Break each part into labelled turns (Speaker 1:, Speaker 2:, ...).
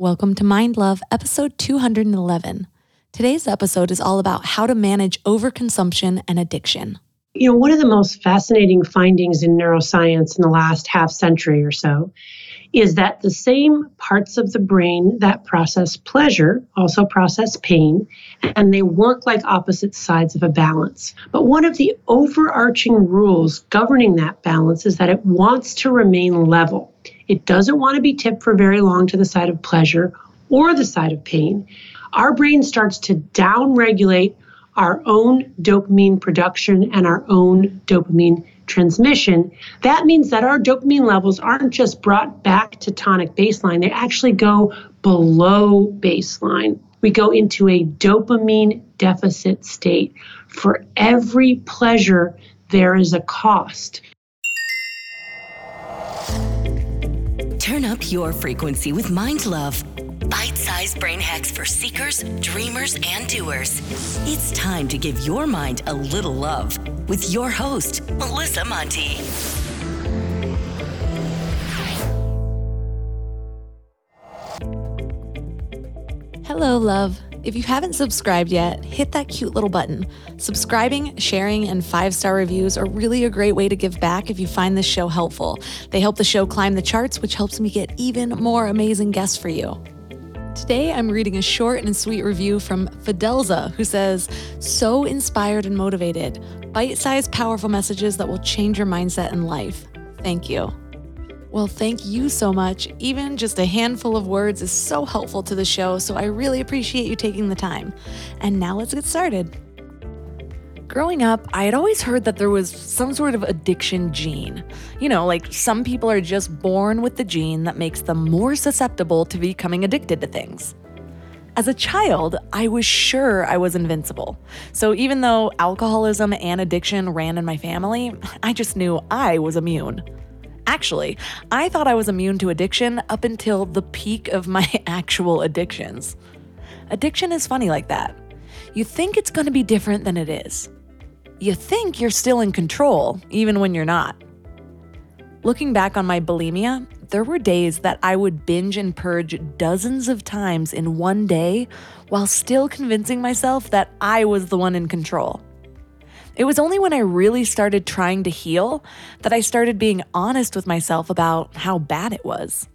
Speaker 1: Welcome to Mind Love, episode 211. Today's episode is all about how to manage overconsumption and addiction.
Speaker 2: You know, one of the most fascinating findings in neuroscience in the last half century or so is that the same parts of the brain that process pleasure also process pain, and they work like opposite sides of a balance. But one of the overarching rules governing that balance is that it wants to remain level. It doesn't want to be tipped for very long to the side of pleasure or the side of pain. Our brain starts to downregulate our own dopamine production and our own dopamine transmission. That means that our dopamine levels aren't just brought back to tonic baseline, they actually go below baseline. We go into a dopamine deficit state. For every pleasure, there is a cost.
Speaker 3: Turn up your frequency with Mind Love. Bite sized brain hacks for seekers, dreamers, and doers. It's time to give your mind a little love with your host, Melissa Monte.
Speaker 1: Hello, love. If you haven't subscribed yet, hit that cute little button. Subscribing, sharing, and five star reviews are really a great way to give back if you find this show helpful. They help the show climb the charts, which helps me get even more amazing guests for you. Today, I'm reading a short and sweet review from Fidelza, who says, So inspired and motivated. Bite sized, powerful messages that will change your mindset and life. Thank you. Well, thank you so much. Even just a handful of words is so helpful to the show, so I really appreciate you taking the time. And now let's get started. Growing up, I had always heard that there was some sort of addiction gene. You know, like some people are just born with the gene that makes them more susceptible to becoming addicted to things. As a child, I was sure I was invincible. So even though alcoholism and addiction ran in my family, I just knew I was immune. Actually, I thought I was immune to addiction up until the peak of my actual addictions. Addiction is funny like that. You think it's going to be different than it is. You think you're still in control, even when you're not. Looking back on my bulimia, there were days that I would binge and purge dozens of times in one day while still convincing myself that I was the one in control. It was only when I really started trying to heal that I started being honest with myself about how bad it was.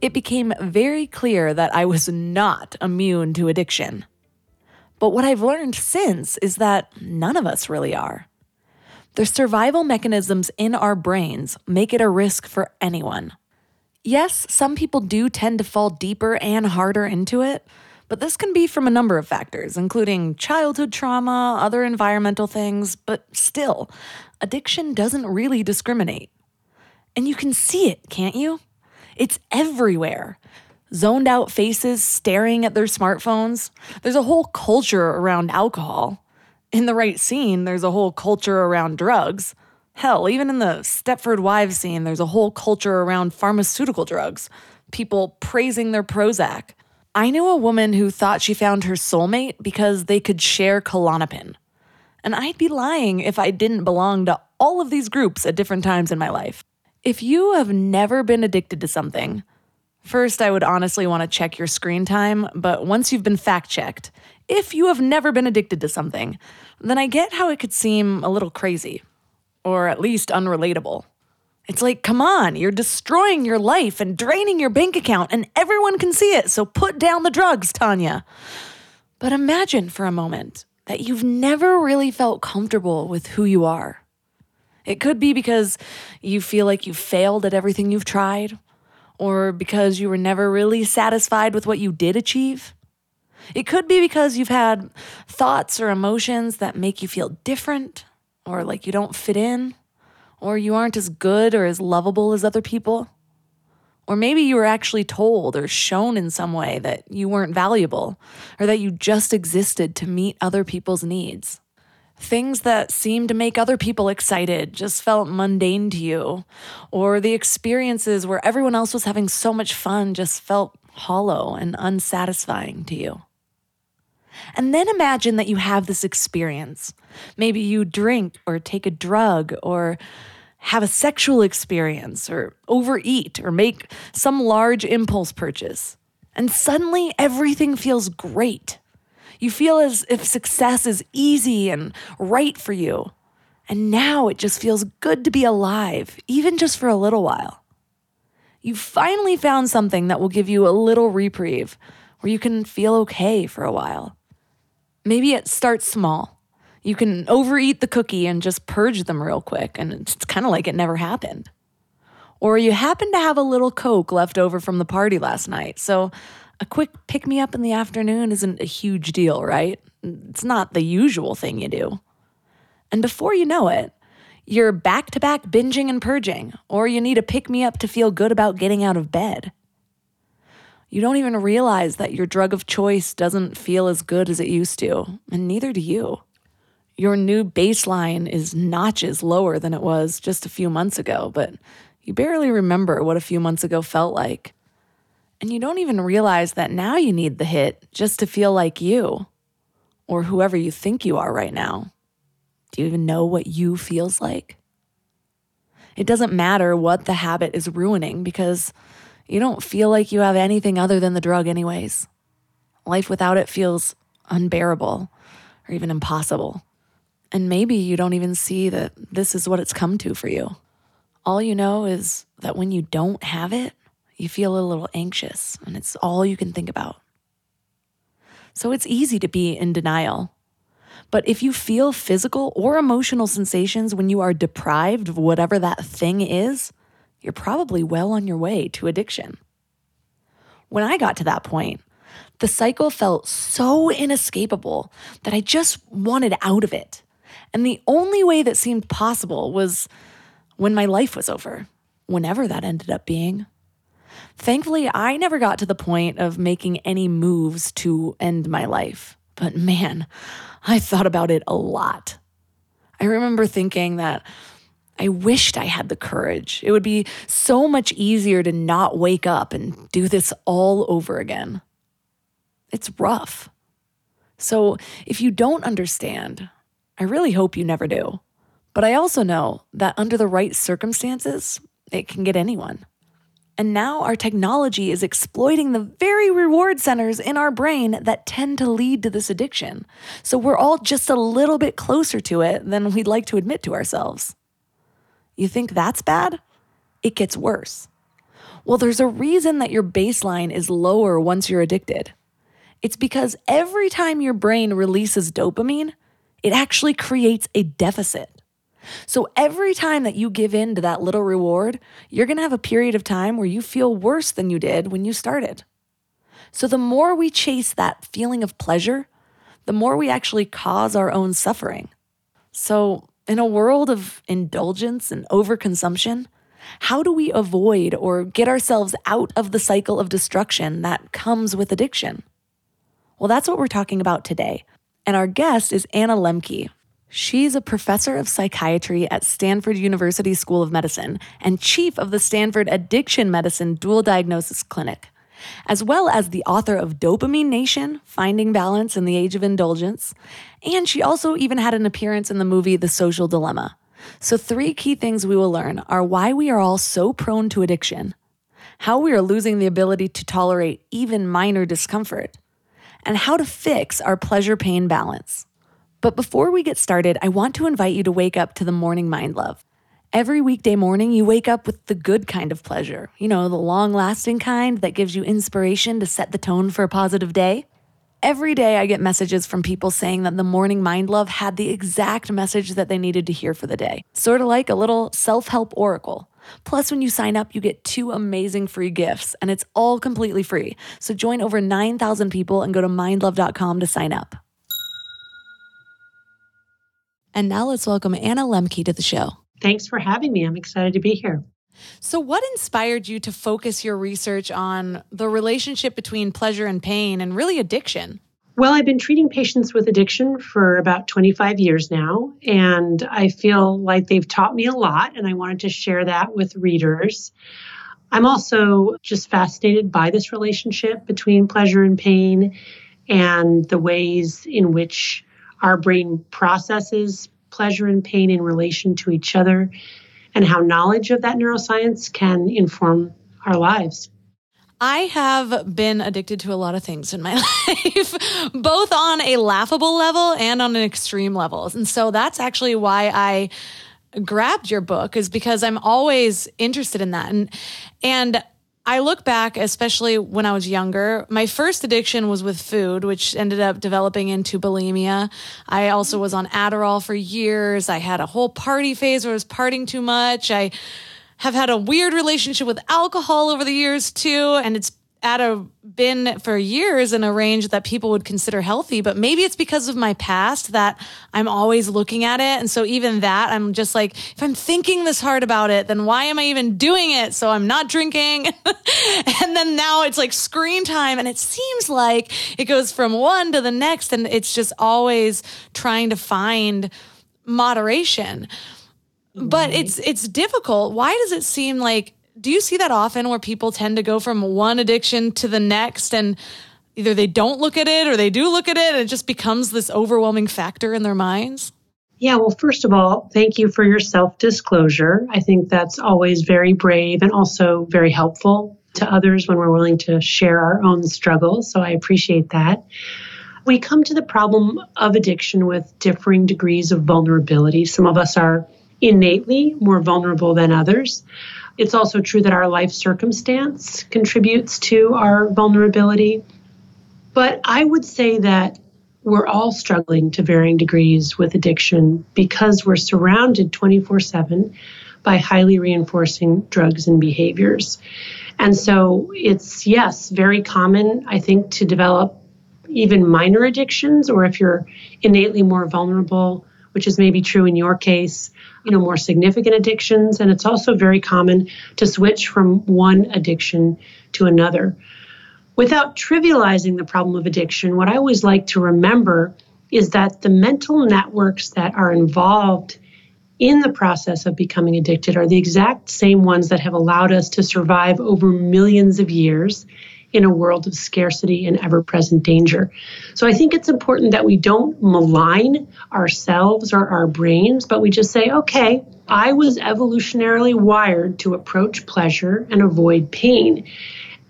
Speaker 1: It became very clear that I was not immune to addiction. But what I've learned since is that none of us really are. The survival mechanisms in our brains make it a risk for anyone. Yes, some people do tend to fall deeper and harder into it, but this can be from a number of factors, including childhood trauma, other environmental things, but still, addiction doesn't really discriminate. And you can see it, can't you? It's everywhere. Zoned out faces staring at their smartphones. There's a whole culture around alcohol. In the right scene, there's a whole culture around drugs. Hell, even in the Stepford Wives scene, there's a whole culture around pharmaceutical drugs. People praising their Prozac. I knew a woman who thought she found her soulmate because they could share Klonopin. And I'd be lying if I didn't belong to all of these groups at different times in my life. If you have never been addicted to something, first I would honestly want to check your screen time, but once you've been fact checked, if you have never been addicted to something, then I get how it could seem a little crazy, or at least unrelatable. It's like, come on, you're destroying your life and draining your bank account, and everyone can see it, so put down the drugs, Tanya. But imagine for a moment that you've never really felt comfortable with who you are. It could be because you feel like you've failed at everything you've tried, or because you were never really satisfied with what you did achieve. It could be because you've had thoughts or emotions that make you feel different, or like you don't fit in or you aren't as good or as lovable as other people. Or maybe you were actually told or shown in some way that you weren't valuable, or that you just existed to meet other people's needs. Things that seemed to make other people excited just felt mundane to you, or the experiences where everyone else was having so much fun just felt hollow and unsatisfying to you. And then imagine that you have this experience. Maybe you drink or take a drug or have a sexual experience or overeat or make some large impulse purchase. And suddenly everything feels great. You feel as if success is easy and right for you. And now it just feels good to be alive, even just for a little while. You finally found something that will give you a little reprieve where you can feel okay for a while. Maybe it starts small. You can overeat the cookie and just purge them real quick, and it's kind of like it never happened. Or you happen to have a little Coke left over from the party last night, so a quick pick me up in the afternoon isn't a huge deal, right? It's not the usual thing you do. And before you know it, you're back to back binging and purging, or you need a pick me up to feel good about getting out of bed. You don't even realize that your drug of choice doesn't feel as good as it used to, and neither do you. Your new baseline is notches lower than it was just a few months ago, but you barely remember what a few months ago felt like. And you don't even realize that now you need the hit just to feel like you, or whoever you think you are right now. Do you even know what you feels like? It doesn't matter what the habit is ruining because you don't feel like you have anything other than the drug, anyways. Life without it feels unbearable or even impossible. And maybe you don't even see that this is what it's come to for you. All you know is that when you don't have it, you feel a little anxious, and it's all you can think about. So it's easy to be in denial. But if you feel physical or emotional sensations when you are deprived of whatever that thing is, you're probably well on your way to addiction. When I got to that point, the cycle felt so inescapable that I just wanted out of it. And the only way that seemed possible was when my life was over, whenever that ended up being. Thankfully, I never got to the point of making any moves to end my life. But man, I thought about it a lot. I remember thinking that I wished I had the courage. It would be so much easier to not wake up and do this all over again. It's rough. So, if you don't understand, I really hope you never do. But I also know that under the right circumstances, it can get anyone. And now our technology is exploiting the very reward centers in our brain that tend to lead to this addiction. So we're all just a little bit closer to it than we'd like to admit to ourselves. You think that's bad? It gets worse. Well, there's a reason that your baseline is lower once you're addicted. It's because every time your brain releases dopamine, it actually creates a deficit. So every time that you give in to that little reward, you're going to have a period of time where you feel worse than you did when you started. So the more we chase that feeling of pleasure, the more we actually cause our own suffering. So in a world of indulgence and overconsumption, how do we avoid or get ourselves out of the cycle of destruction that comes with addiction? Well, that's what we're talking about today. And our guest is Anna Lembke. She's a professor of psychiatry at Stanford University School of Medicine and chief of the Stanford Addiction Medicine Dual Diagnosis Clinic as well as the author of Dopamine Nation Finding Balance in the Age of Indulgence. And she also even had an appearance in the movie The Social Dilemma. So, three key things we will learn are why we are all so prone to addiction, how we are losing the ability to tolerate even minor discomfort, and how to fix our pleasure pain balance. But before we get started, I want to invite you to wake up to the morning mind love. Every weekday morning, you wake up with the good kind of pleasure, you know, the long lasting kind that gives you inspiration to set the tone for a positive day. Every day, I get messages from people saying that the morning mind love had the exact message that they needed to hear for the day, sort of like a little self help oracle. Plus, when you sign up, you get two amazing free gifts, and it's all completely free. So join over 9,000 people and go to mindlove.com to sign up. And now let's welcome Anna Lembke to the show.
Speaker 2: Thanks for having me. I'm excited to be here.
Speaker 1: So, what inspired you to focus your research on the relationship between pleasure and pain and really addiction?
Speaker 2: Well, I've been treating patients with addiction for about 25 years now, and I feel like they've taught me a lot, and I wanted to share that with readers. I'm also just fascinated by this relationship between pleasure and pain and the ways in which our brain processes pleasure and pain in relation to each other, and how knowledge of that neuroscience can inform our lives.
Speaker 1: I have been addicted to a lot of things in my life, both on a laughable level and on an extreme level. And so that's actually why I grabbed your book is because I'm always interested in that. And and I look back, especially when I was younger, my first addiction was with food, which ended up developing into bulimia. I also was on Adderall for years. I had a whole party phase where I was partying too much. I have had a weird relationship with alcohol over the years too. And it's at a been for years in a range that people would consider healthy, but maybe it's because of my past that I'm always looking at it. And so even that, I'm just like, if I'm thinking this hard about it, then why am I even doing it? So I'm not drinking. and then now it's like screen time and it seems like it goes from one to the next and it's just always trying to find moderation. But it's it's difficult. Why does it seem like do you see that often where people tend to go from one addiction to the next and either they don't look at it or they do look at it and it just becomes this overwhelming factor in their minds?
Speaker 2: Yeah, well, first of all, thank you for your self disclosure. I think that's always very brave and also very helpful to others when we're willing to share our own struggles. So I appreciate that. We come to the problem of addiction with differing degrees of vulnerability. Some of us are innately more vulnerable than others. It's also true that our life circumstance contributes to our vulnerability. But I would say that we're all struggling to varying degrees with addiction because we're surrounded 24 7 by highly reinforcing drugs and behaviors. And so it's, yes, very common, I think, to develop even minor addictions, or if you're innately more vulnerable, which is maybe true in your case, you know, more significant addictions. And it's also very common to switch from one addiction to another. Without trivializing the problem of addiction, what I always like to remember is that the mental networks that are involved in the process of becoming addicted are the exact same ones that have allowed us to survive over millions of years in a world of scarcity and ever present danger. So I think it's important that we don't malign ourselves or our brains, but we just say, okay, I was evolutionarily wired to approach pleasure and avoid pain.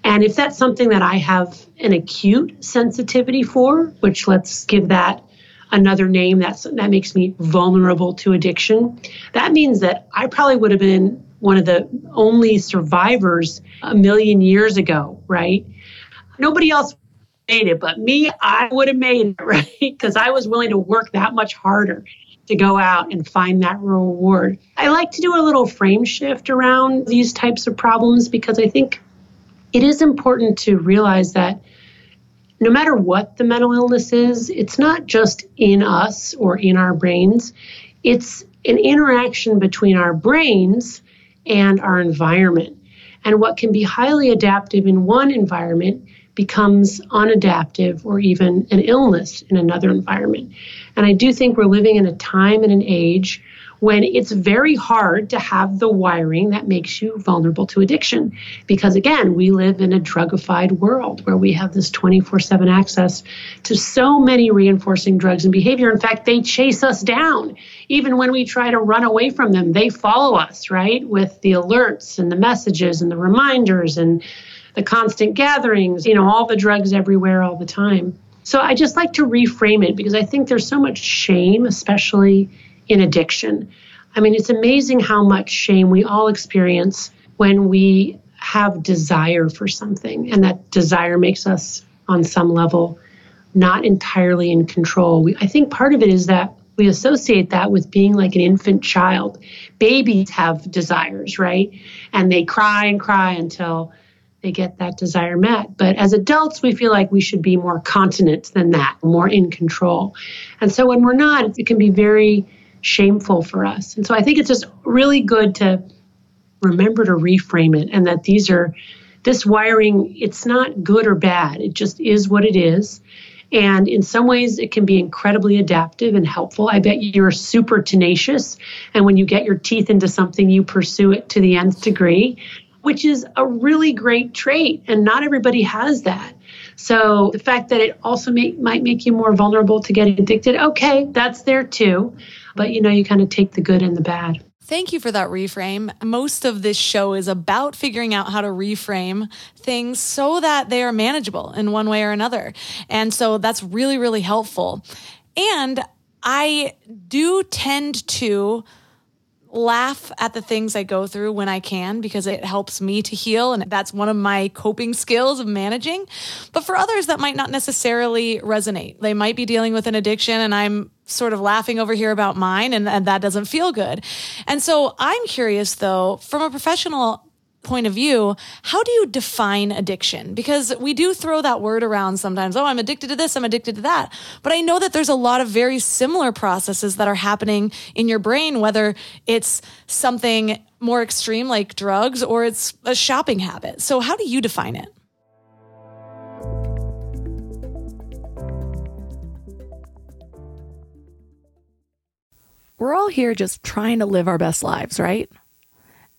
Speaker 2: And if that's something that I have an acute sensitivity for, which let's give that another name that's that makes me vulnerable to addiction, that means that I probably would have been one of the only survivors a million years ago, right? Nobody else made it, but me, I would have made it, right? Because I was willing to work that much harder to go out and find that reward. I like to do a little frame shift around these types of problems because I think it is important to realize that no matter what the mental illness is, it's not just in us or in our brains, it's an interaction between our brains and our environment. And what can be highly adaptive in one environment becomes unadaptive or even an illness in another environment. And I do think we're living in a time and an age when it's very hard to have the wiring that makes you vulnerable to addiction. Because again, we live in a drugified world where we have this 24 7 access to so many reinforcing drugs and behavior. In fact, they chase us down. Even when we try to run away from them, they follow us, right? With the alerts and the messages and the reminders and the constant gatherings, you know, all the drugs everywhere all the time. So I just like to reframe it because I think there's so much shame, especially in addiction. I mean, it's amazing how much shame we all experience when we have desire for something, and that desire makes us, on some level, not entirely in control. We, I think part of it is that we associate that with being like an infant child. Babies have desires, right? And they cry and cry until they get that desire met. But as adults, we feel like we should be more continent than that, more in control. And so when we're not, it can be very shameful for us. And so I think it's just really good to remember to reframe it and that these are this wiring, it's not good or bad. It just is what it is. And in some ways, it can be incredibly adaptive and helpful. I bet you're super tenacious. And when you get your teeth into something, you pursue it to the nth degree, which is a really great trait. And not everybody has that. So the fact that it also may, might make you more vulnerable to getting addicted, okay, that's there too. But you know, you kind of take the good and the bad.
Speaker 1: Thank you for that reframe. Most of this show is about figuring out how to reframe things so that they are manageable in one way or another. And so that's really, really helpful. And I do tend to laugh at the things I go through when I can because it helps me to heal. And that's one of my coping skills of managing. But for others, that might not necessarily resonate. They might be dealing with an addiction and I'm sort of laughing over here about mine and, and that doesn't feel good. And so I'm curious though, from a professional point of view, how do you define addiction? Because we do throw that word around sometimes. Oh, I'm addicted to this, I'm addicted to that. But I know that there's a lot of very similar processes that are happening in your brain, whether it's something more extreme like drugs or it's a shopping habit. So, how do you define it? We're all here just trying to live our best lives, right?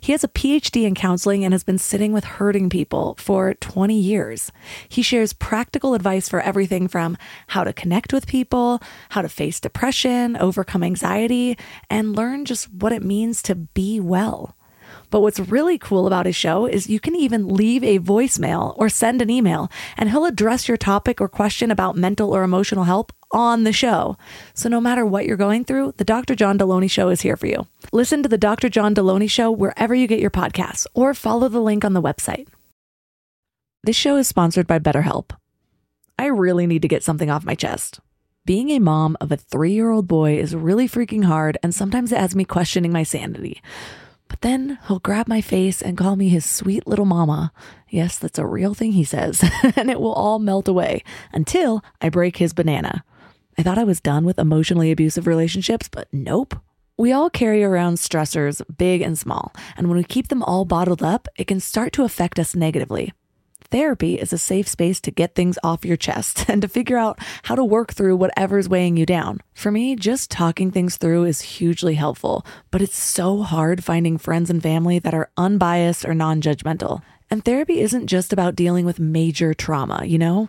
Speaker 1: He has a PhD in counseling and has been sitting with hurting people for 20 years. He shares practical advice for everything from how to connect with people, how to face depression, overcome anxiety, and learn just what it means to be well. But what's really cool about his show is you can even leave a voicemail or send an email, and he'll address your topic or question about mental or emotional help on the show. So no matter what you're going through, the Dr. John Delony Show is here for you. Listen to the Dr. John Delony Show wherever you get your podcasts or follow the link on the website. This show is sponsored by BetterHelp. I really need to get something off my chest. Being a mom of a three year old boy is really freaking hard, and sometimes it has me questioning my sanity. But then he'll grab my face and call me his sweet little mama. Yes, that's a real thing he says, and it will all melt away until I break his banana. I thought I was done with emotionally abusive relationships, but nope. We all carry around stressors, big and small, and when we keep them all bottled up, it can start to affect us negatively. Therapy is a safe space to get things off your chest and to figure out how to work through whatever's weighing you down. For me, just talking things through is hugely helpful, but it's so hard finding friends and family that are unbiased or non judgmental. And therapy isn't just about dealing with major trauma, you know?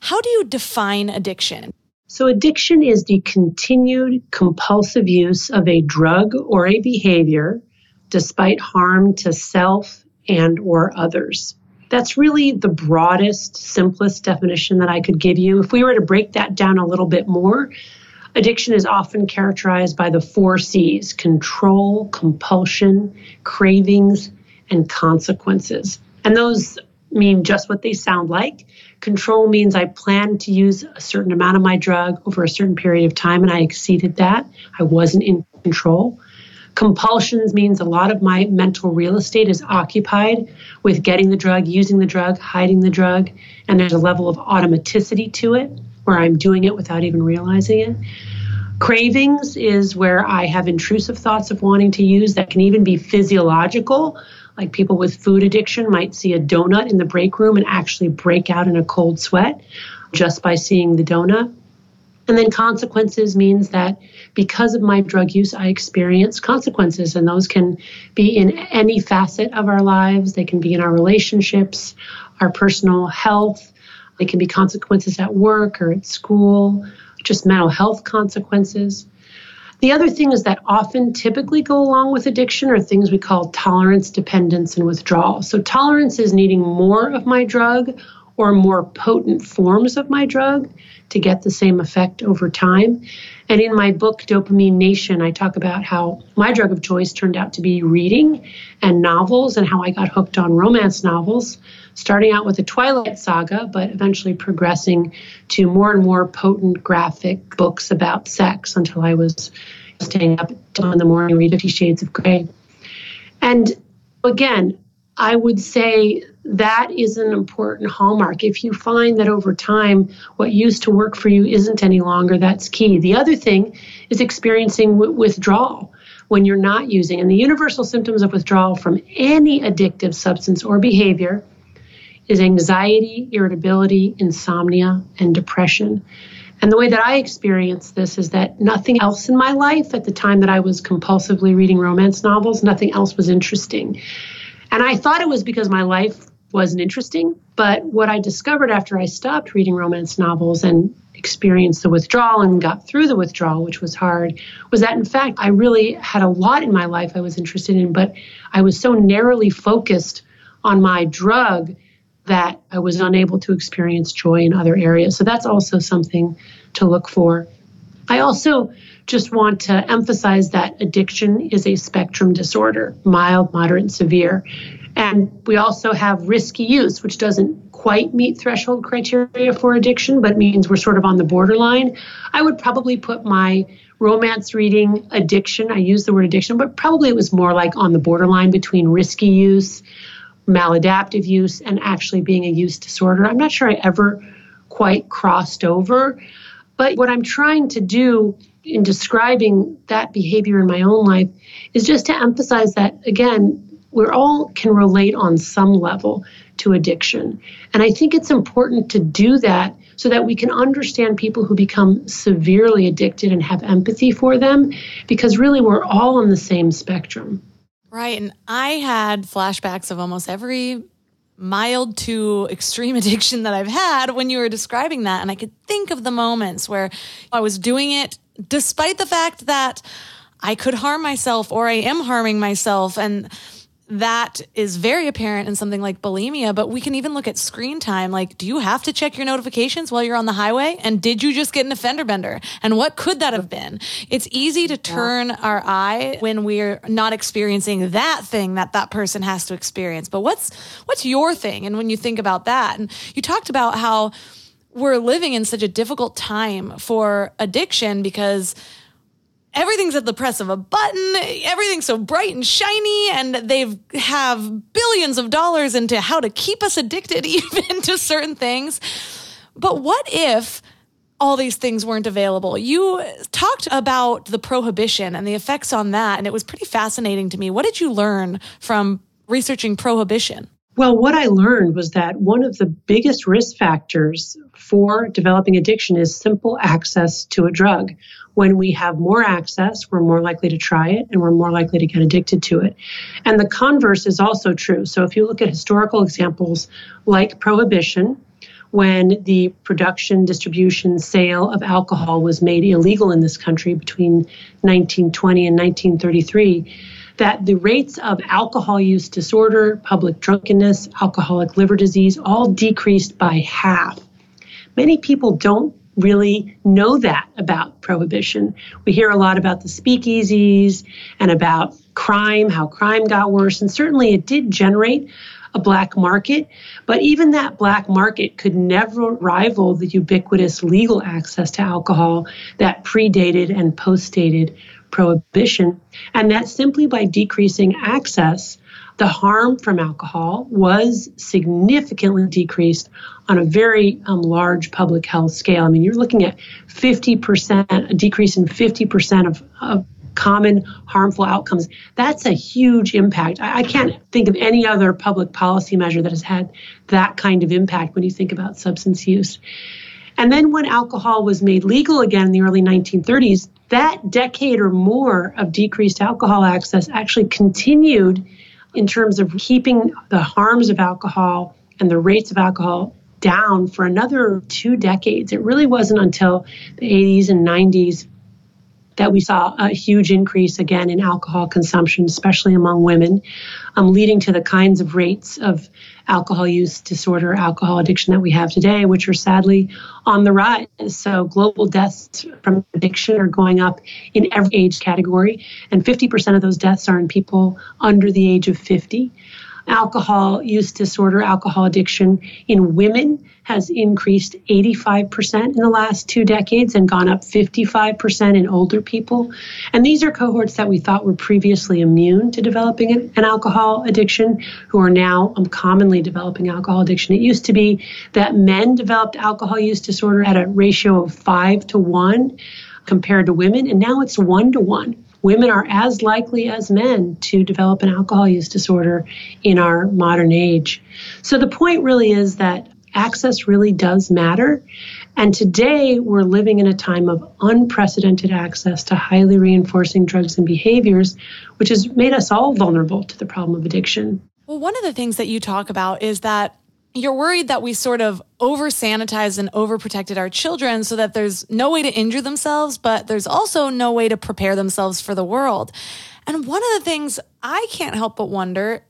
Speaker 1: How do you define addiction?
Speaker 2: So, addiction is the continued compulsive use of a drug or a behavior despite harm to self and or others. That's really the broadest, simplest definition that I could give you. If we were to break that down a little bit more, addiction is often characterized by the four C's control, compulsion, cravings, and consequences. And those mean just what they sound like. Control means I planned to use a certain amount of my drug over a certain period of time and I exceeded that. I wasn't in control. Compulsions means a lot of my mental real estate is occupied with getting the drug, using the drug, hiding the drug, and there's a level of automaticity to it where I'm doing it without even realizing it. Cravings is where I have intrusive thoughts of wanting to use that can even be physiological like people with food addiction might see a donut in the break room and actually break out in a cold sweat just by seeing the donut. And then consequences means that because of my drug use, I experience consequences, and those can be in any facet of our lives. They can be in our relationships, our personal health. They can be consequences at work or at school, just mental health consequences. The other thing is that often typically go along with addiction are things we call tolerance, dependence, and withdrawal. So, tolerance is needing more of my drug or more potent forms of my drug to get the same effect over time. And in my book, Dopamine Nation, I talk about how my drug of choice turned out to be reading and novels and how I got hooked on romance novels, starting out with the Twilight Saga, but eventually progressing to more and more potent graphic books about sex until I was staying up till in the morning, read Fifty Shades of Grey. And again, I would say that is an important hallmark. If you find that over time what used to work for you isn't any longer, that's key. The other thing is experiencing w- withdrawal when you're not using. And the universal symptoms of withdrawal from any addictive substance or behavior is anxiety, irritability, insomnia, and depression. And the way that I experienced this is that nothing else in my life at the time that I was compulsively reading romance novels, nothing else was interesting. And I thought it was because my life wasn't interesting. But what I discovered after I stopped reading romance novels and experienced the withdrawal and got through the withdrawal, which was hard, was that in fact I really had a lot in my life I was interested in, but I was so narrowly focused on my drug that I was unable to experience joy in other areas. So that's also something to look for. I also just want to emphasize that addiction is a spectrum disorder mild, moderate, severe. And we also have risky use, which doesn't quite meet threshold criteria for addiction, but means we're sort of on the borderline. I would probably put my romance reading addiction, I use the word addiction, but probably it was more like on the borderline between risky use, maladaptive use, and actually being a use disorder. I'm not sure I ever quite crossed over. But what I'm trying to do in describing that behavior in my own life is just to emphasize that, again, we all can relate on some level to addiction. And I think it's important to do that so that we can understand people who become severely addicted and have empathy for them, because really we're all on the same spectrum.
Speaker 1: Right. And I had flashbacks of almost every mild to extreme addiction that I've had when you were describing that. And I could think of the moments where I was doing it despite the fact that I could harm myself or I am harming myself. And that is very apparent in something like bulimia, but we can even look at screen time. Like, do you have to check your notifications while you're on the highway? And did you just get in a fender bender? And what could that have been? It's easy to turn our eye when we're not experiencing that thing that that person has to experience. But what's, what's your thing? And when you think about that, and you talked about how we're living in such a difficult time for addiction because everything's at the press of a button. Everything's so bright and shiny, and they have billions of dollars into how to keep us addicted, even to certain things. But what if all these things weren't available? You talked about the prohibition and the effects on that, and it was pretty fascinating to me. What did you learn from researching prohibition?
Speaker 2: Well, what I learned was that one of the biggest risk factors for developing addiction is simple access to a drug. When we have more access, we're more likely to try it and we're more likely to get addicted to it. And the converse is also true. So if you look at historical examples like prohibition, when the production, distribution, sale of alcohol was made illegal in this country between 1920 and 1933, that the rates of alcohol use disorder, public drunkenness, alcoholic liver disease all decreased by half. Many people don't really know that about prohibition. We hear a lot about the speakeasies and about crime, how crime got worse, and certainly it did generate a black market, but even that black market could never rival the ubiquitous legal access to alcohol that predated and postdated prohibition. And that simply by decreasing access, the harm from alcohol was significantly decreased on a very um, large public health scale. I mean, you're looking at 50%, a decrease in 50% of, of common harmful outcomes. That's a huge impact. I, I, can't think of any other public policy measure that has had that kind of impact when you think about substance use. And then when alcohol was made legal again in the early 1930s, that decade or more of decreased alcohol access actually continued in terms of keeping the harms of alcohol and the rates of alcohol down for another two decades. It really wasn't until the 80s and 90s that we saw a huge increase again in alcohol consumption, especially among women, um, leading to the kinds of rates of alcohol use disorder, alcohol addiction that we have today, which are sadly on the rise. So, global deaths from addiction are going up in every age category, and 50% of those deaths are in people under the age of 50 alcohol use disorder, alcohol addiction in women has increased 85% in the last two decades and gone up 55% in older people. And these are cohorts that we thought were previously immune to developing an alcohol addiction who are now um, commonly developing alcohol addiction. It used to be that men developed alcohol use disorder at a ratio of five to one compared to women, and now it's one to one women are as likely as men to develop an alcohol use disorder in our modern age. So the point really is that access really does matter. And today we're living in a time of unprecedented access to highly reinforcing drugs and behaviors, which has made us all vulnerable to the problem of addiction.
Speaker 1: Well, one of the things that you talk about is that you're worried that we sort of over sanitized and overprotected our children so that there's no way to injure themselves, but there's also no way to prepare themselves for the world. And one of the things I can't help but wonder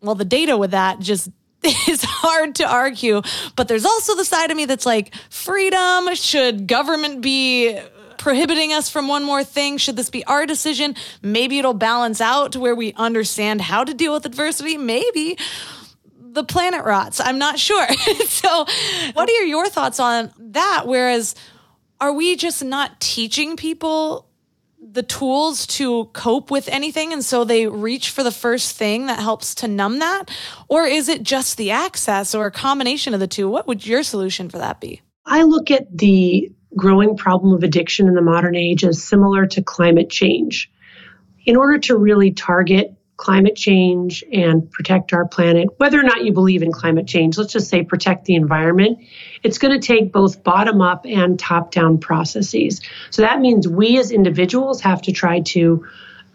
Speaker 1: well, the data with that just is hard to argue, but there's also the side of me that's like, freedom, should government be prohibiting us from one more thing? Should this be our decision? Maybe it'll balance out to where we understand how to deal with adversity. Maybe the planet rots. I'm not sure. so, what are your thoughts on that? Whereas, are we just not teaching people the tools to cope with anything and so they reach for the first thing that helps to numb that or is it just the access or a combination of the two what would your solution for that be
Speaker 2: i look at the growing problem of addiction in the modern age as similar to climate change in order to really target climate change and protect our planet, whether or not you believe in climate change, let's just say protect the environment, it's going to take both bottom up and top down processes. So that means we as individuals have to try to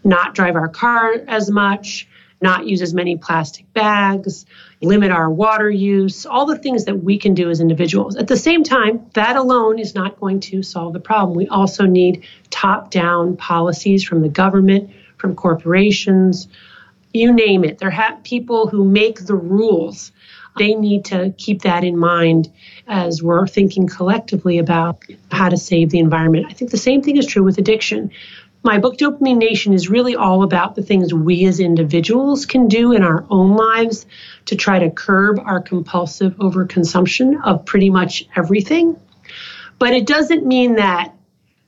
Speaker 2: not drive our car as much, not use as many plastic bags, limit our water use, all the things that we can do as individuals. At the same time, that alone is not going to solve the problem. We also need top down policies from the government, from corporations, you name it. There have people who make the rules. They need to keep that in mind as we're thinking collectively about how to save the environment. I think the same thing is true with addiction. My book, Dopamine Nation, is really all about the things we as individuals can do in our own lives to try to curb our compulsive overconsumption of pretty much everything. But it doesn't mean that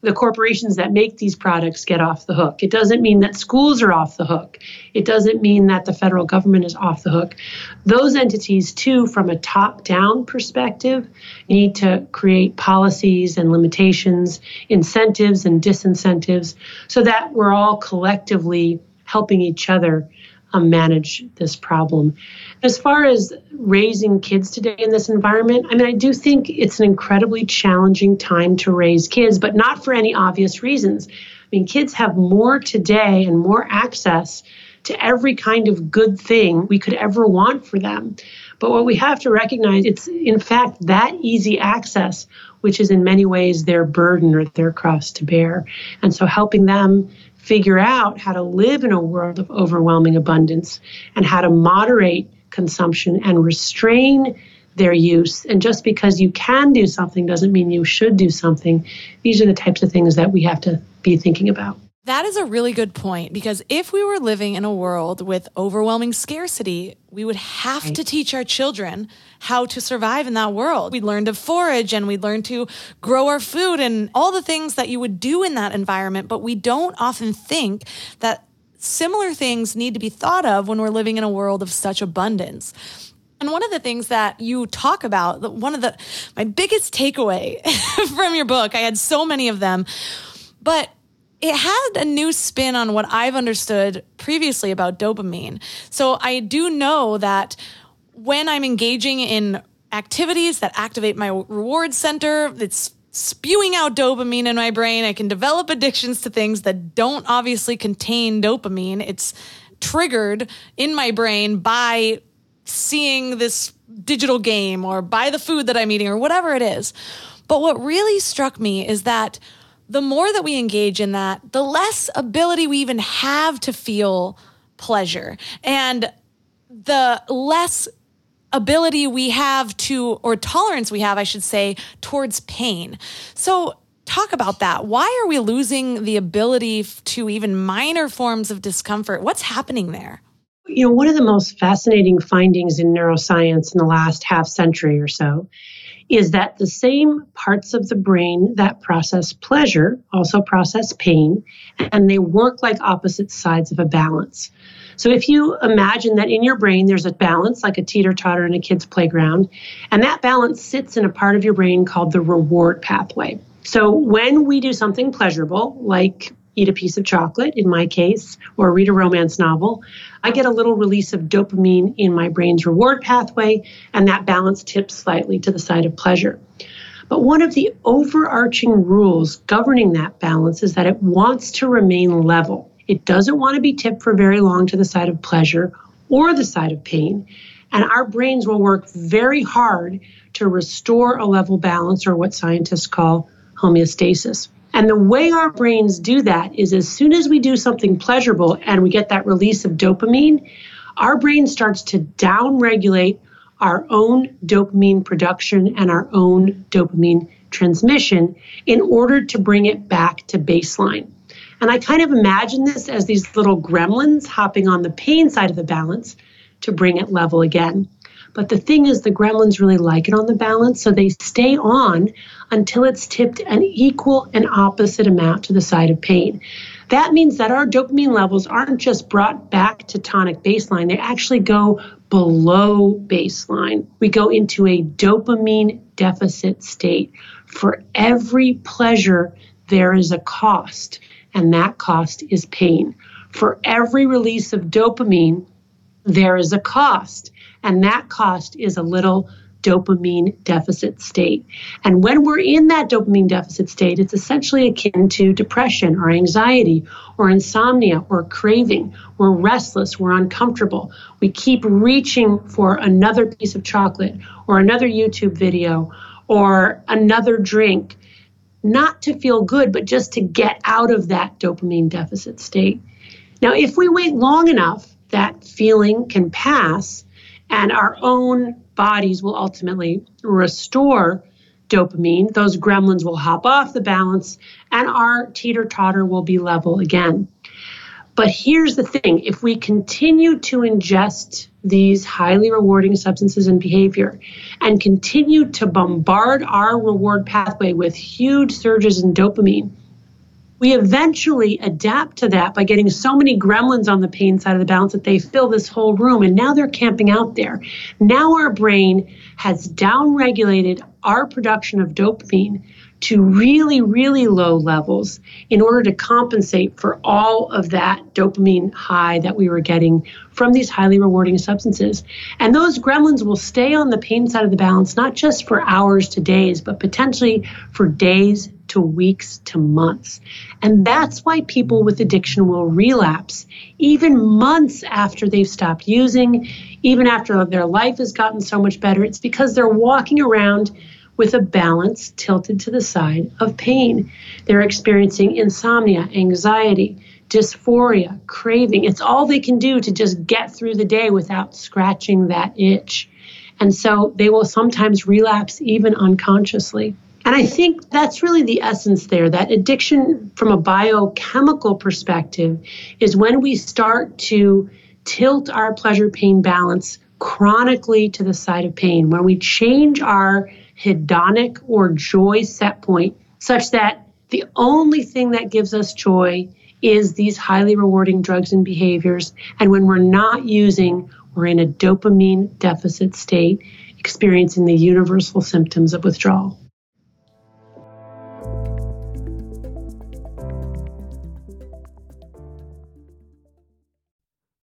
Speaker 2: the corporations that make these products get off the hook. It doesn't mean that schools are off the hook. It doesn't mean that the federal government is off the hook. Those entities, too, from a top down perspective, need to create policies and limitations, incentives and disincentives, so that we're all collectively helping each other um, manage this problem. As far as raising kids today in this environment, I mean, I do think it's an incredibly challenging time to raise kids, but not for any obvious reasons. I mean, kids have more today and more access to every kind of good thing we could ever want for them. But what we have to recognize, it's in fact that easy access, which is in many ways their burden or their cross to bear. And so helping them figure out how to live in a world of overwhelming abundance and how to moderate consumption and restrain their use. And just because you can do something doesn't mean you should do something. These are the types of things that we have to be thinking about.
Speaker 1: That is a really good point because if we were living in a world with overwhelming scarcity, we would have right. to teach our children how to survive in that world. We'd learn to forage and we'd learn to grow our food and all the things that you would do in that environment. But we don't often think that similar things need to be thought of when we're living in a world of such abundance. And one of the things that you talk about, one of the, my biggest takeaway from your book, I had so many of them, but it had a new spin on what I've understood previously about dopamine. So I do know that when I'm engaging in activities that activate my reward center, it's spewing out dopamine in my brain. I can develop addictions to things that don't obviously contain dopamine. It's triggered in my brain by seeing this digital game or by the food that I'm eating or whatever it is. But what really struck me is that the more that we engage in that, the less ability we even have to feel pleasure and the less ability we have to, or tolerance we have, I should say, towards pain. So, talk about that. Why are we losing the ability to even minor forms of discomfort? What's happening there?
Speaker 2: You know, one of the most fascinating findings in neuroscience in the last half century or so is that the same parts of the brain that process pleasure also process pain, and they work like opposite sides of a balance. So if you imagine that in your brain there's a balance, like a teeter totter in a kid's playground, and that balance sits in a part of your brain called the reward pathway. So when we do something pleasurable, like eat a piece of chocolate, in my case, or read a romance novel, I get a little release of dopamine in my brain's reward pathway, and that balance tips slightly to the side of pleasure. But one of the overarching rules governing that balance is that it wants to remain level. It doesn't want to be tipped for very long to the side of pleasure or the side of pain. And our brains will work very hard to restore a level balance or what scientists call homeostasis. And the way our brains do that is as soon as we do something pleasurable and we get that release of dopamine, our brain starts to downregulate our own dopamine production and our own dopamine transmission in order to bring it back to baseline. And I kind of imagine this as these little gremlins hopping on the pain side of the balance to bring it level again. But the thing is, the gremlins really like it on the balance, so they stay on until it's tipped an equal and opposite amount to the side of pain. That means that our dopamine levels aren't just brought back to tonic baseline, they actually go below baseline. We go into a dopamine deficit state. For every pleasure, there is a cost, and that cost is pain. For every release of dopamine, there is a cost, and that cost is a little dopamine deficit state. And when we're in that dopamine deficit state, it's essentially akin to depression or anxiety or insomnia or craving. We're restless, we're uncomfortable. We keep reaching for another piece of chocolate or another YouTube video or another drink, not to feel good, but just to get out of that dopamine deficit state. Now, if we wait long enough, that feeling can pass and our own bodies will ultimately restore dopamine. Those gremlins will hop off the balance and our teeter totter will be level again. But here's the thing if we continue to ingest these highly rewarding substances and behavior and continue to bombard our reward pathway with huge surges in dopamine, we eventually adapt to that by getting so many gremlins on the pain side of the balance that they fill this whole room and now they're camping out there. Now our brain has downregulated our production of dopamine to really, really low levels in order to compensate for all of that dopamine high that we were getting from these highly rewarding substances. And those gremlins will stay on the pain side of the balance, not just for hours to days, but potentially for days to weeks to months. And that's why people with addiction will relapse even months after they've stopped using, even after their life has gotten so much better. It's because they're walking around with a balance tilted to the side of pain. They're experiencing insomnia, anxiety, dysphoria, craving. It's all they can do to just get through the day without scratching that itch. And so they will sometimes relapse even unconsciously. And I think that's really the essence there that addiction, from a biochemical perspective, is when we start to tilt our pleasure pain balance chronically to the side of pain, when we change our hedonic or joy set point such that the only thing that gives us joy is these highly rewarding drugs and behaviors. And when we're not using, we're in a dopamine deficit state, experiencing the universal symptoms of withdrawal.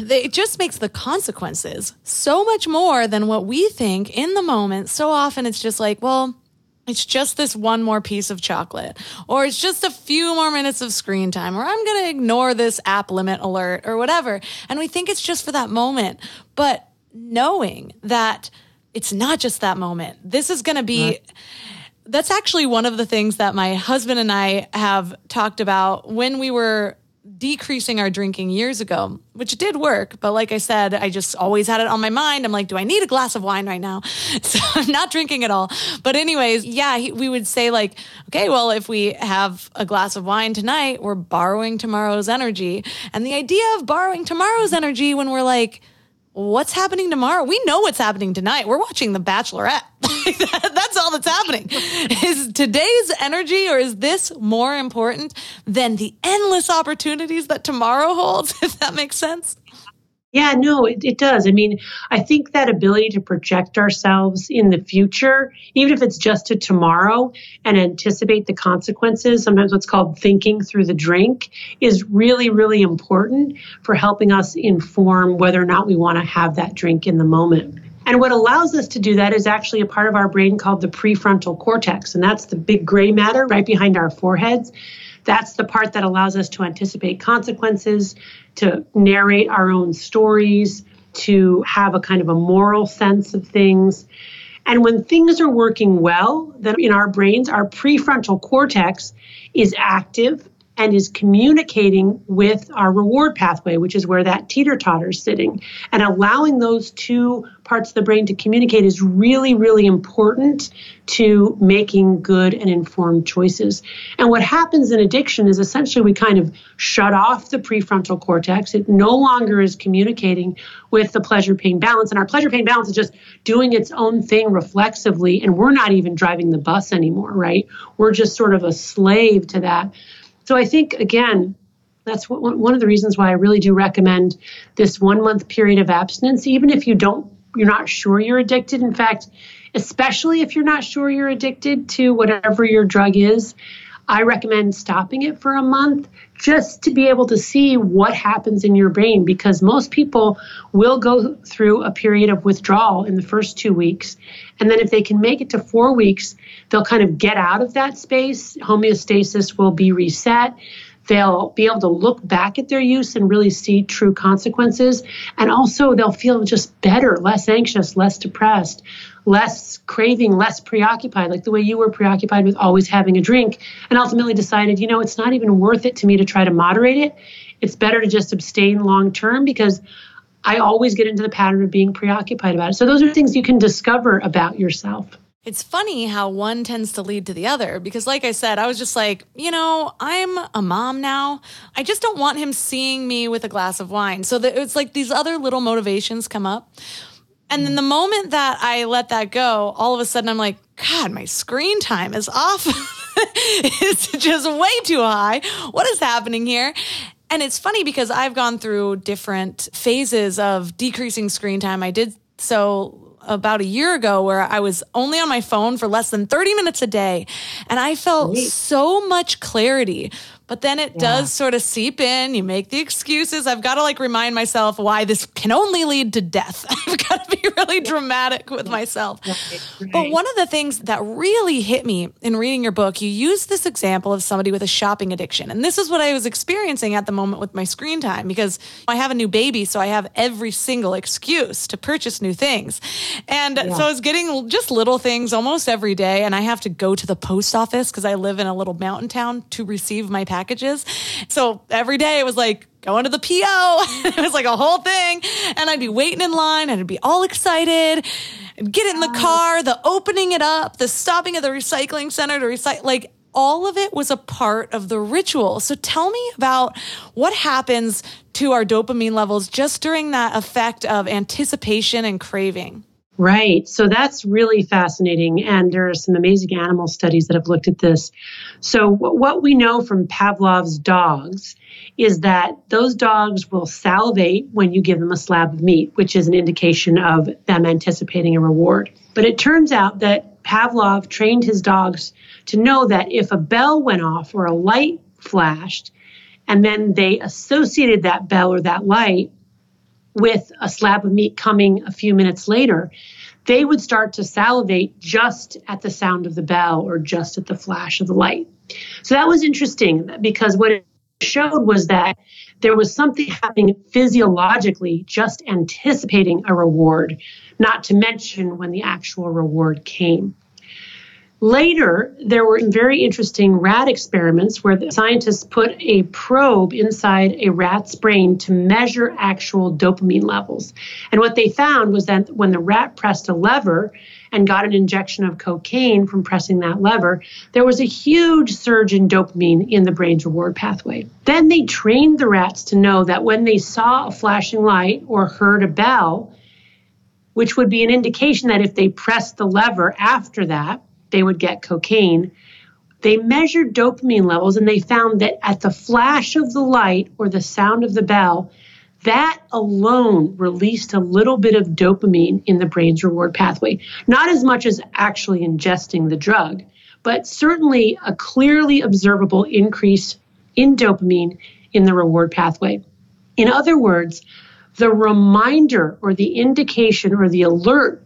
Speaker 1: They, it just makes the consequences so much more than what we think in the moment. So often it's just like, well, it's just this one more piece of chocolate, or it's just a few more minutes of screen time, or I'm going to ignore this app limit alert, or whatever. And we think it's just for that moment. But knowing that it's not just that moment, this is going to be. Right. That's actually one of the things that my husband and I have talked about when we were decreasing our drinking years ago, which did work. But like I said, I just always had it on my mind. I'm like, do I need a glass of wine right now? So I'm not drinking at all. But, anyways, yeah, he, we would say, like, okay, well, if we have a glass of wine tonight, we're borrowing tomorrow's energy. And the idea of borrowing tomorrow's energy when we're like, what's happening tomorrow? We know what's happening tonight. We're watching The Bachelorette. that's all that's happening. Is today's energy or is this more important than the endless opportunities that tomorrow holds? If that makes sense.
Speaker 2: Yeah, no, it, it does. I mean, I think that ability to project ourselves in the future, even if it's just to tomorrow and anticipate the consequences, sometimes what's called thinking through the drink, is really, really important for helping us inform whether or not we want to have that drink in the moment. And what allows us to do that is actually a part of our brain called the prefrontal cortex. And that's the big gray matter right behind our foreheads. That's the part that allows us to anticipate consequences, to narrate our own stories, to have a kind of a moral sense of things. And when things are working well, then in our brains, our prefrontal cortex is active and is communicating with our reward pathway, which is where that teeter totter is sitting. And allowing those two parts of the brain to communicate is really, really important to making good and informed choices. And what happens in addiction is essentially we kind of shut off the prefrontal cortex. It no longer is communicating with the pleasure pain balance. And our pleasure pain balance is just doing its own thing reflexively. And we're not even driving the bus anymore, right? We're just sort of a slave to that. So I think, again, that's one of the reasons why I really do recommend this one month period of abstinence, even if you don't, you're not sure you're addicted. In fact, especially if you're not sure you're addicted to whatever your drug is, I recommend stopping it for a month just to be able to see what happens in your brain because most people will go through a period of withdrawal in the first two weeks. And then if they can make it to four weeks, they'll kind of get out of that space. Homeostasis will be reset. They'll be able to look back at their use and really see true consequences. And also, they'll feel just better, less anxious, less depressed, less craving, less preoccupied, like the way you were preoccupied with always having a drink, and ultimately decided, you know, it's not even worth it to me to try to moderate it. It's better to just abstain long term because I always get into the pattern of being preoccupied about it. So, those are things you can discover about yourself.
Speaker 1: It's funny how one tends to lead to the other because, like I said, I was just like, you know, I'm a mom now. I just don't want him seeing me with a glass of wine. So it's like these other little motivations come up. And then the moment that I let that go, all of a sudden I'm like, God, my screen time is off. it's just way too high. What is happening here? And it's funny because I've gone through different phases of decreasing screen time. I did so about a year ago where I was only on my phone for less than 30 minutes a day. And I felt so much clarity but then it yeah. does sort of seep in. You make the excuses. I've got to like remind myself why this can only lead to death. I've got to be really dramatic with myself. Right. But one of the things that really hit me in reading your book, you use this example of somebody with a shopping addiction. And this is what I was experiencing at the moment with my screen time because I have a new baby. So I have every single excuse to purchase new things. And yeah. so I was getting just little things almost every day. And I have to go to the post office because I live in a little mountain town to receive my packages. So every day it was like, going to the PO. it was like a whole thing. And I'd be waiting in line and I'd be all excited. and get in the car, the opening it up, the stopping at the recycling center to recycle, like all of it was a part of the ritual. So tell me about what happens to our dopamine levels just during that effect of anticipation and craving.
Speaker 2: Right. So that's really fascinating. And there are some amazing animal studies that have looked at this. So, what we know from Pavlov's dogs is that those dogs will salivate when you give them a slab of meat, which is an indication of them anticipating a reward. But it turns out that Pavlov trained his dogs to know that if a bell went off or a light flashed, and then they associated that bell or that light with a slab of meat coming a few minutes later, they would start to salivate just at the sound of the bell or just at the flash of the light. So that was interesting because what it showed was that there was something happening physiologically just anticipating a reward, not to mention when the actual reward came. Later, there were very interesting rat experiments where the scientists put a probe inside a rat's brain to measure actual dopamine levels. And what they found was that when the rat pressed a lever and got an injection of cocaine from pressing that lever, there was a huge surge in dopamine in the brain's reward pathway. Then they trained the rats to know that when they saw a flashing light or heard a bell, which would be an indication that if they pressed the lever after that, they would get cocaine. They measured dopamine levels and they found that at the flash of the light or the sound of the bell, that alone released a little bit of dopamine in the brain's reward pathway. Not as much as actually ingesting the drug, but certainly a clearly observable increase in dopamine in the reward pathway. In other words, the reminder or the indication or the alert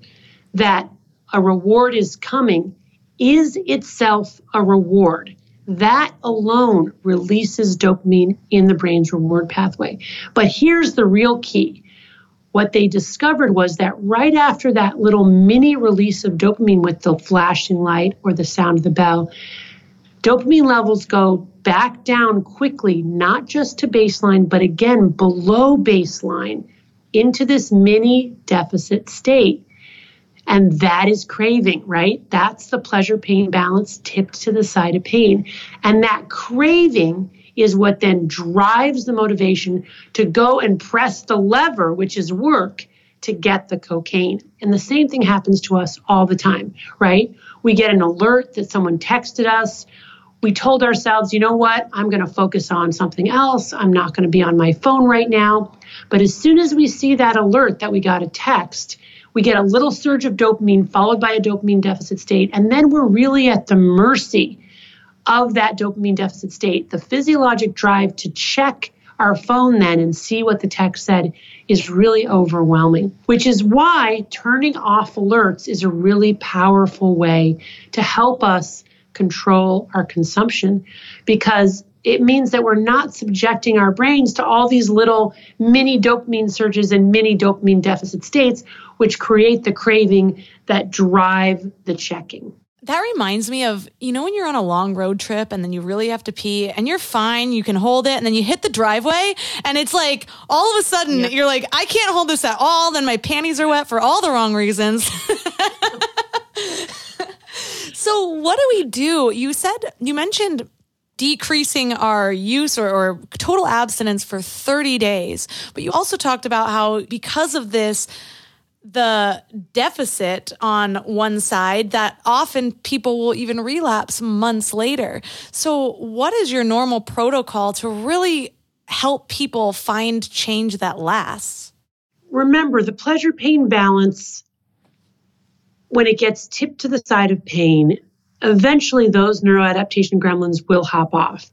Speaker 2: that a reward is coming is itself a reward. That alone releases dopamine in the brain's reward pathway. But here's the real key. What they discovered was that right after that little mini release of dopamine with the flashing light or the sound of the bell, dopamine levels go back down quickly, not just to baseline, but again below baseline into this mini deficit state. And that is craving, right? That's the pleasure pain balance tipped to the side of pain. And that craving is what then drives the motivation to go and press the lever, which is work, to get the cocaine. And the same thing happens to us all the time, right? We get an alert that someone texted us. We told ourselves, you know what? I'm going to focus on something else. I'm not going to be on my phone right now. But as soon as we see that alert that we got a text, we get a little surge of dopamine followed by a dopamine deficit state. And then we're really at the mercy of that dopamine deficit state. The physiologic drive to check our phone then and see what the text said is really overwhelming, which is why turning off alerts is a really powerful way to help us control our consumption because it means that we're not subjecting our brains to all these little mini dopamine surges and mini dopamine deficit states, which create the craving that drive the checking.
Speaker 1: That reminds me of, you know, when you're on a long road trip and then you really have to pee and you're fine, you can hold it, and then you hit the driveway and it's like all of a sudden you're like, I can't hold this at all. Then my panties are wet for all the wrong reasons. so, what do we do? You said, you mentioned decreasing our use or, or, total abstinence for 30 days. But you also talked about how, because of this, the deficit on one side, that often people will even relapse months later. So, what is your normal protocol to really help people find change that lasts?
Speaker 2: Remember, the pleasure pain balance, when it gets tipped to the side of pain, eventually those neuroadaptation gremlins will hop off.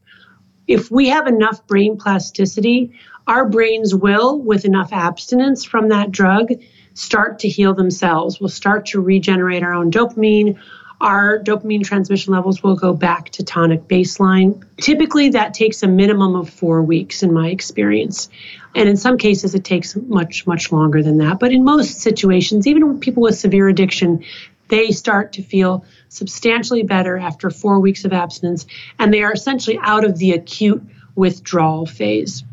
Speaker 2: If we have enough brain plasticity, our brains will, with enough abstinence from that drug, start to heal themselves. We'll start to regenerate our own dopamine our dopamine transmission levels will go back to tonic baseline. Typically, that takes a minimum of four weeks in my experience. And in some cases, it takes much, much longer than that. But in most situations, even with people with severe addiction, they start to feel substantially better after four weeks of abstinence, and they are essentially out of the acute withdrawal phase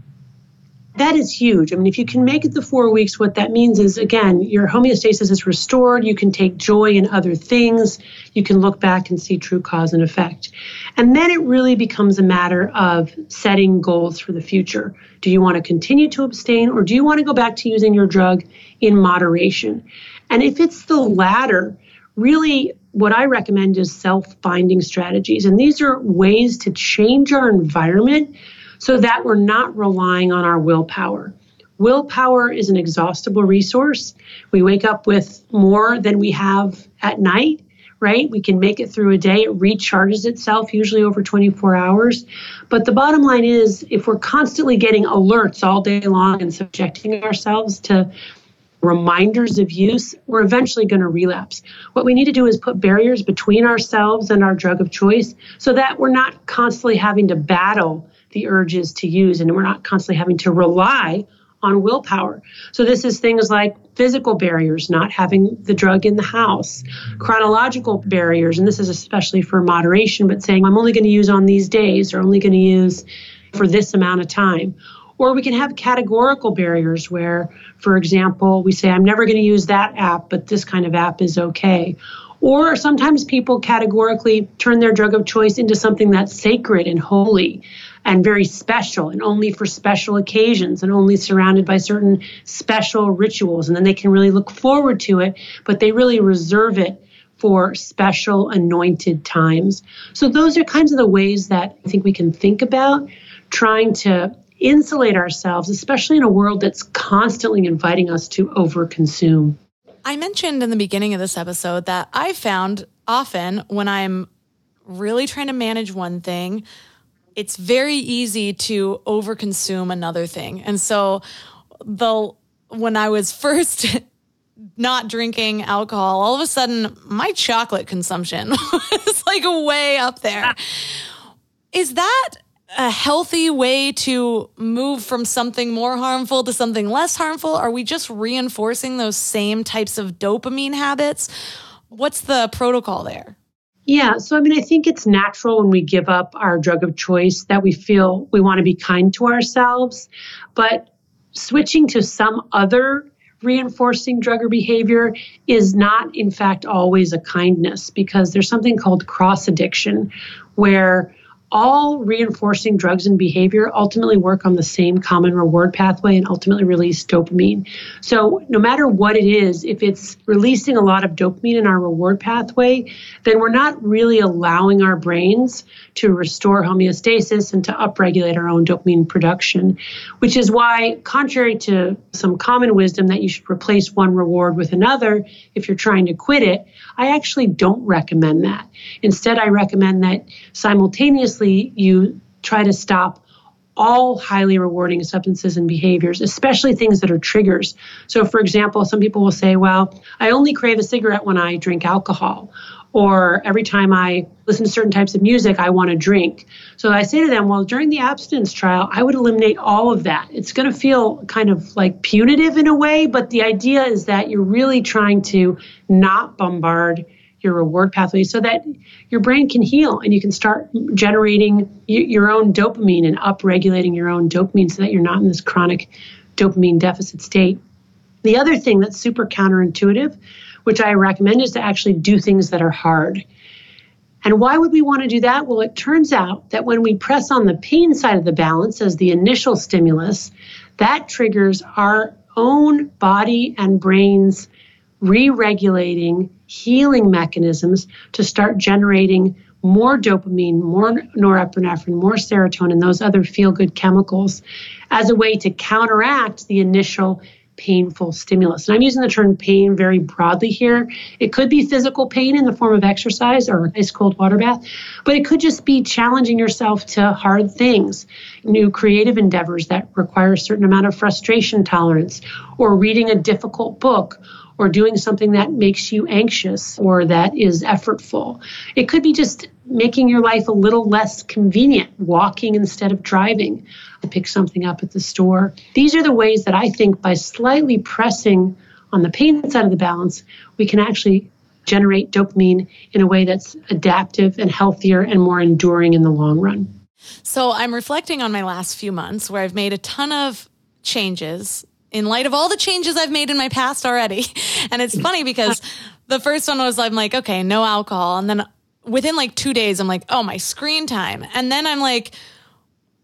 Speaker 2: that is huge. I mean, if you can make it the four weeks, what that means is again, your homeostasis is restored. You can take joy in other things. You can look back and see true cause and effect. And then it really becomes a matter of setting goals for the future. Do you want to continue to abstain or do you want to go back to using your drug in moderation? And if it's the latter, really what I recommend is self binding strategies. And these are ways to change our environment so that we're not relying on our willpower. Willpower is an exhaustible resource. We wake up with more than we have at night, right? We can make it through a day. It recharges itself usually over 24 hours. But the bottom line is if we're constantly getting alerts all day long and subjecting ourselves to reminders of use, we're eventually going to relapse. What we need to do is put barriers between ourselves and our drug of choice so that we're not constantly having to battle the urges to use and we're not constantly having to rely on willpower. So this is things like physical barriers, not having the drug in the house, chronological barriers, and this is especially for moderation, but saying I'm only going to use on these days or only going to use for this amount of time. Or we can have categorical barriers where, for example, we say, I'm never going to use that app, but this kind of app is okay. Or sometimes people categorically turn their drug of choice into something that's sacred and holy and very special and only for special occasions and only surrounded by certain special rituals. And then they can really look forward to it, but they really reserve it for special anointed times. So, those are kinds of the ways that I think we can think about trying to insulate ourselves, especially in a world that's constantly inviting us to overconsume.
Speaker 1: I mentioned in the beginning of this episode that I found often when I'm really trying to manage one thing, it's very easy to overconsume another thing. And so the when I was first not drinking alcohol, all of a sudden my chocolate consumption was like way up there. Is that a healthy way to move from something more harmful to something less harmful? Are we just reinforcing those same types of dopamine habits? What's the protocol there?
Speaker 2: Yeah, so I mean, I think it's natural when we give up our drug of choice that we feel we want to be kind to ourselves. But switching to some other reinforcing drug or behavior is not, in fact, always a kindness because there's something called cross addiction where all reinforcing drugs and behavior ultimately work on the same common reward pathway and ultimately release dopamine. So, no matter what it is, if it's releasing a lot of dopamine in our reward pathway, then we're not really allowing our brains to restore homeostasis and to upregulate our own dopamine production, which is why, contrary to some common wisdom that you should replace one reward with another if you're trying to quit it, I actually don't recommend that. Instead, I recommend that simultaneously you try to stop all highly rewarding substances and behaviors, especially things that are triggers. So, for example, some people will say, Well, I only crave a cigarette when I drink alcohol, or every time I listen to certain types of music, I want to drink. So I say to them, Well, during the abstinence trial, I would eliminate all of that. It's going to feel kind of like punitive in a way, but the idea is that you're really trying to not bombard your reward pathway so that your brain can heal and you can start generating your own dopamine and upregulating your own dopamine so that you're not in this chronic dopamine deficit state. The other thing that's super counterintuitive, which I recommend, is to actually do things that are hard. And why would we want to do that? Well, it turns out that when we press on the pain side of the balance as the initial stimulus, that triggers our own body and brain's re regulating healing mechanisms to start generating more dopamine, more norepinephrine, more serotonin, those other feel good chemicals as a way to counteract the initial painful stimulus. And I'm using the term pain very broadly here. It could be physical pain in the form of exercise or ice cold water bath, but it could just be challenging yourself to hard things, new creative endeavors that require a certain amount of frustration tolerance, or reading a difficult book. Or doing something that makes you anxious or that is effortful. It could be just making your life a little less convenient, walking instead of driving, to pick something up at the store. These are the ways that I think by slightly pressing on the pain side of the balance, we can actually generate dopamine in a way that's adaptive and healthier and more enduring in the long run.
Speaker 1: So I'm reflecting on my last few months where I've made a ton of changes in light of all the changes I've made in my past already. And it's funny because the first one was I'm like, okay, no alcohol. And then within like two days, I'm like, oh, my screen time. And then I'm like,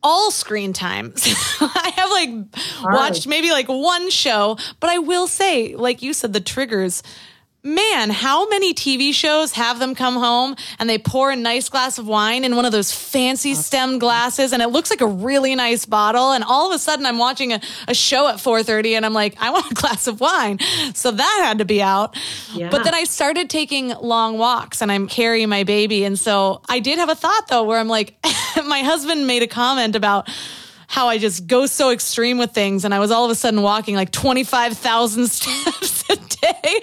Speaker 1: all screen time. I have like watched maybe like one show, but I will say, like you said, the triggers man, how many TV shows have them come home and they pour a nice glass of wine in one of those fancy stemmed glasses and it looks like a really nice bottle and all of a sudden I'm watching a, a show at 4:30 and I'm like, I want a glass of wine. So that had to be out. Yeah. But then I started taking long walks and I'm carrying my baby and so I did have a thought though where I'm like my husband made a comment about how I just go so extreme with things. And I was all of a sudden walking like 25,000 steps a day.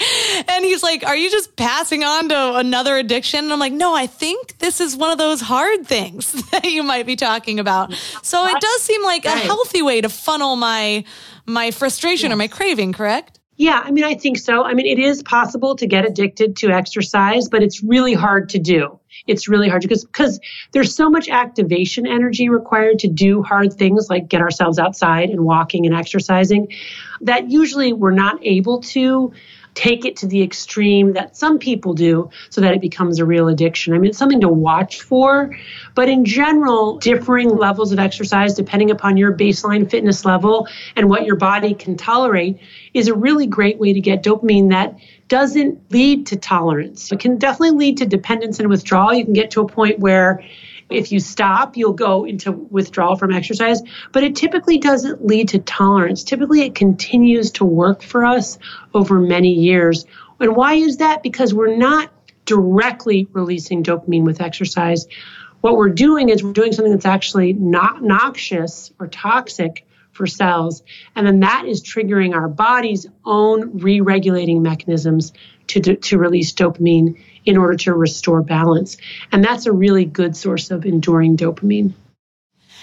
Speaker 1: And he's like, Are you just passing on to another addiction? And I'm like, No, I think this is one of those hard things that you might be talking about. So it does seem like a healthy way to funnel my my frustration yes. or my craving, correct?
Speaker 2: Yeah, I mean, I think so. I mean, it is possible to get addicted to exercise, but it's really hard to do. It's really hard because because there's so much activation energy required to do hard things like get ourselves outside and walking and exercising that usually we're not able to take it to the extreme that some people do so that it becomes a real addiction. I mean, it's something to watch for, but in general, differing levels of exercise, depending upon your baseline fitness level and what your body can tolerate, is a really great way to get dopamine that doesn't lead to tolerance. It can definitely lead to dependence and withdrawal. You can get to a point where if you stop, you'll go into withdrawal from exercise, but it typically doesn't lead to tolerance. Typically, it continues to work for us over many years. And why is that? Because we're not directly releasing dopamine with exercise. What we're doing is we're doing something that's actually not noxious or toxic for cells. And then that is triggering our body's own re regulating mechanisms to, to, to release dopamine in order to restore balance. And that's a really good source of enduring dopamine.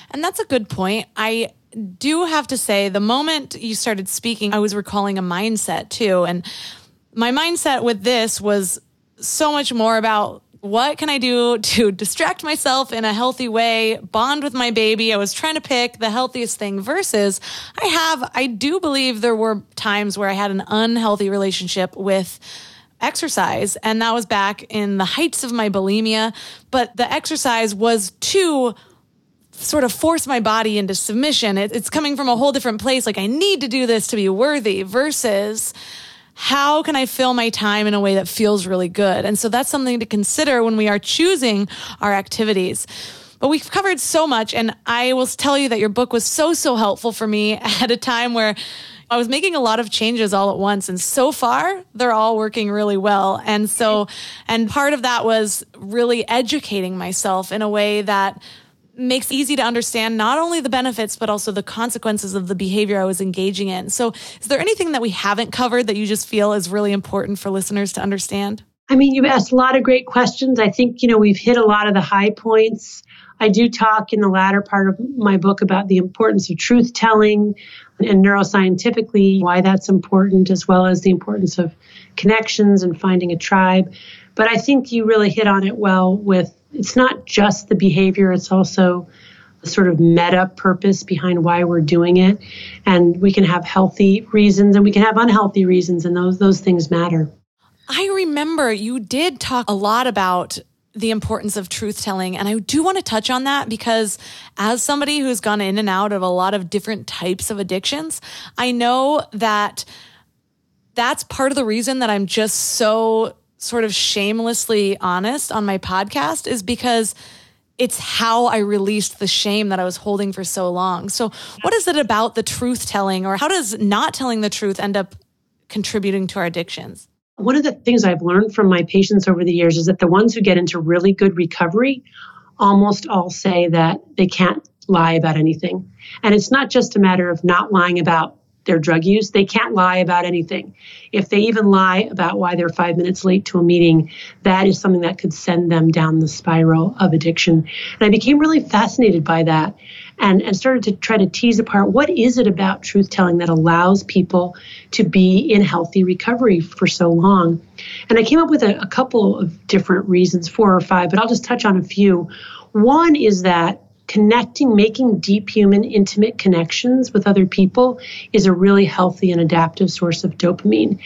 Speaker 1: And that's a good point. I do have to say, the moment you started speaking, I was recalling a mindset too. And my mindset with this was so much more about what can I do to distract myself in a healthy way, bond with my baby? I was trying to pick the healthiest thing versus I have, I do believe there were times where I had an unhealthy relationship with exercise. And that was back in the heights of my bulimia. But the exercise was to sort of force my body into submission. It, it's coming from a whole different place. Like, I need to do this to be worthy versus how can I fill my time in a way that feels really good? And so that's something to consider when we are choosing our activities. But we've covered so much, and I will tell you that your book was so, so helpful for me at a time where I was making a lot of changes all at once. And so far, they're all working really well. And so, and part of that was really educating myself in a way that makes easy to understand not only the benefits but also the consequences of the behavior I was engaging in. So, is there anything that we haven't covered that you just feel is really important for listeners to understand?
Speaker 2: I mean, you've asked a lot of great questions. I think, you know, we've hit a lot of the high points. I do talk in the latter part of my book about the importance of truth telling and neuroscientifically why that's important, as well as the importance of connections and finding a tribe. But I think you really hit on it well with it's not just the behavior, it's also a sort of meta purpose behind why we're doing it. And we can have healthy reasons and we can have unhealthy reasons, and those, those things matter.
Speaker 1: I remember you did talk a lot about the importance of truth telling. And I do want to touch on that because as somebody who's gone in and out of a lot of different types of addictions, I know that that's part of the reason that I'm just so sort of shamelessly honest on my podcast is because it's how I released the shame that I was holding for so long. So, what is it about the truth telling, or how does not telling the truth end up contributing to our addictions?
Speaker 2: One of the things I've learned from my patients over the years is that the ones who get into really good recovery almost all say that they can't lie about anything. And it's not just a matter of not lying about their drug use. They can't lie about anything. If they even lie about why they're five minutes late to a meeting, that is something that could send them down the spiral of addiction. And I became really fascinated by that and, and started to try to tease apart what is it about truth telling that allows people to be in healthy recovery for so long. And I came up with a, a couple of different reasons, four or five, but I'll just touch on a few. One is that connecting, making deep human, intimate connections with other people is a really healthy and adaptive source of dopamine.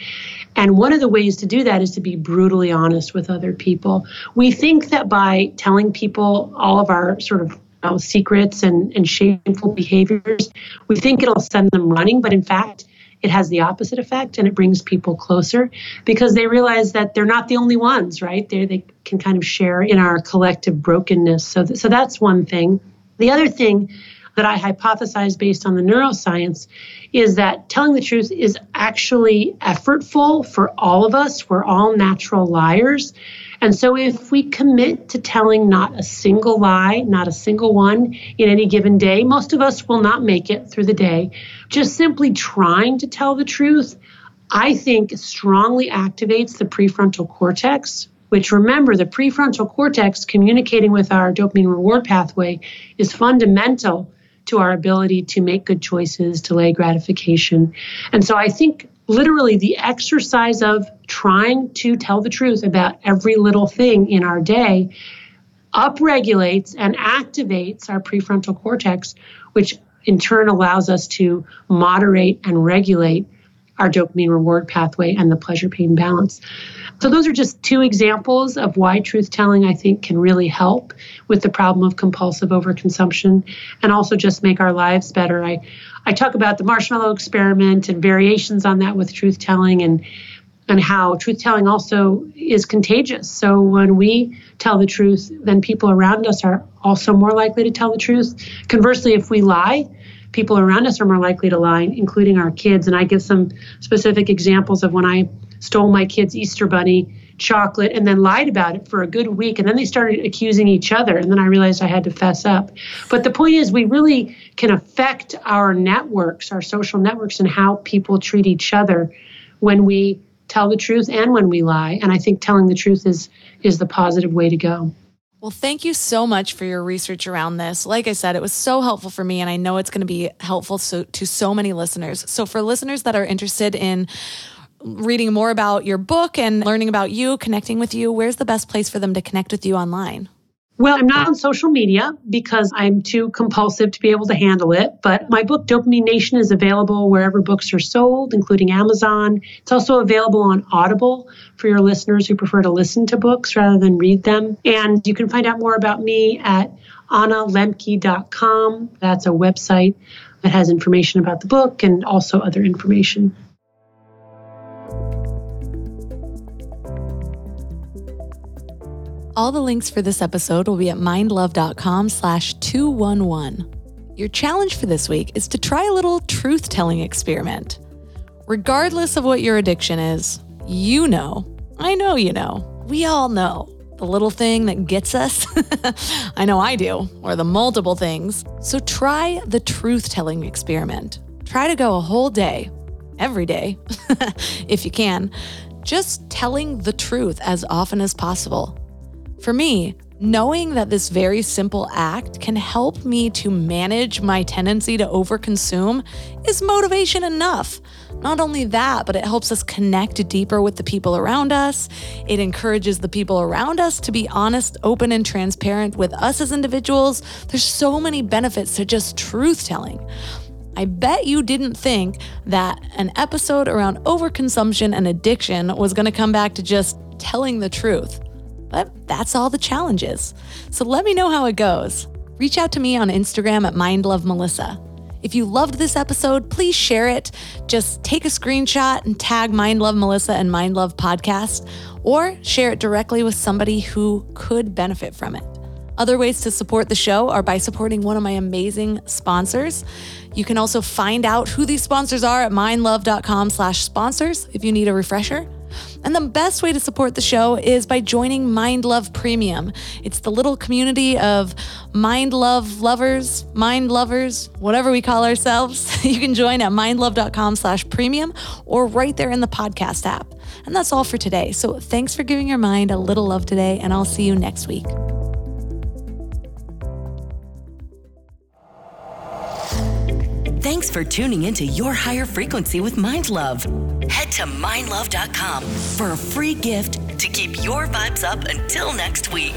Speaker 2: And one of the ways to do that is to be brutally honest with other people. We think that by telling people all of our sort of uh, secrets and, and shameful behaviors, we think it'll send them running, but in fact, it has the opposite effect and it brings people closer because they realize that they're not the only ones, right? They, they can kind of share in our collective brokenness. So, th- so that's one thing. The other thing that I hypothesize based on the neuroscience is that telling the truth is actually effortful for all of us. We're all natural liars. And so, if we commit to telling not a single lie, not a single one in any given day, most of us will not make it through the day. Just simply trying to tell the truth, I think, strongly activates the prefrontal cortex, which remember, the prefrontal cortex communicating with our dopamine reward pathway is fundamental to our ability to make good choices, delay gratification. And so I think literally the exercise of trying to tell the truth about every little thing in our day upregulates and activates our prefrontal cortex, which in turn allows us to moderate and regulate our dopamine reward pathway and the pleasure pain balance. So, those are just two examples of why truth telling, I think, can really help with the problem of compulsive overconsumption and also just make our lives better. I, I talk about the marshmallow experiment and variations on that with truth telling and and how truth telling also is contagious. So when we tell the truth, then people around us are also more likely to tell the truth. Conversely, if we lie, people around us are more likely to lie, including our kids. And I give some specific examples of when I stole my kids' Easter bunny chocolate and then lied about it for a good week. And then they started accusing each other. And then I realized I had to fess up. But the point is, we really can affect our networks, our social networks, and how people treat each other when we tell the truth and when we lie. And I think telling the truth is is the positive way to go.
Speaker 1: Well, thank you so much for your research around this. Like I said, it was so helpful for me, and I know it's going to be helpful so, to so many listeners. So, for listeners that are interested in reading more about your book and learning about you, connecting with you, where's the best place for them to connect with you online?
Speaker 2: Well, I'm not on social media because I'm too compulsive to be able to handle it. But my book, Dopamine Nation, is available wherever books are sold, including Amazon. It's also available on Audible for your listeners who prefer to listen to books rather than read them. And you can find out more about me at annalembke.com. That's a website that has information about the book and also other information.
Speaker 1: All the links for this episode will be at mindlove.com slash 211. Your challenge for this week is to try a little truth telling experiment. Regardless of what your addiction is, you know, I know you know, we all know the little thing that gets us. I know I do, or the multiple things. So try the truth telling experiment. Try to go a whole day, every day, if you can, just telling the truth as often as possible. For me, knowing that this very simple act can help me to manage my tendency to overconsume is motivation enough. Not only that, but it helps us connect deeper with the people around us. It encourages the people around us to be honest, open, and transparent with us as individuals. There's so many benefits to just truth telling. I bet you didn't think that an episode around overconsumption and addiction was going to come back to just telling the truth. But that's all the challenges. So let me know how it goes. Reach out to me on Instagram at MindLoveMelissa. If you loved this episode, please share it. Just take a screenshot and tag Mind Love Melissa and Mind Love Podcast, or share it directly with somebody who could benefit from it. Other ways to support the show are by supporting one of my amazing sponsors. You can also find out who these sponsors are at mindlove.com slash sponsors if you need a refresher. And the best way to support the show is by joining Mind Love Premium. It's the little community of Mind Love lovers, mind lovers, whatever we call ourselves. You can join at mindlove.com slash premium or right there in the podcast app. And that's all for today. So thanks for giving your mind a little love today, and I'll see you next week.
Speaker 3: Thanks for tuning into Your Higher Frequency with Mind Love head to mindlove.com for a free gift to keep your vibes up until next week.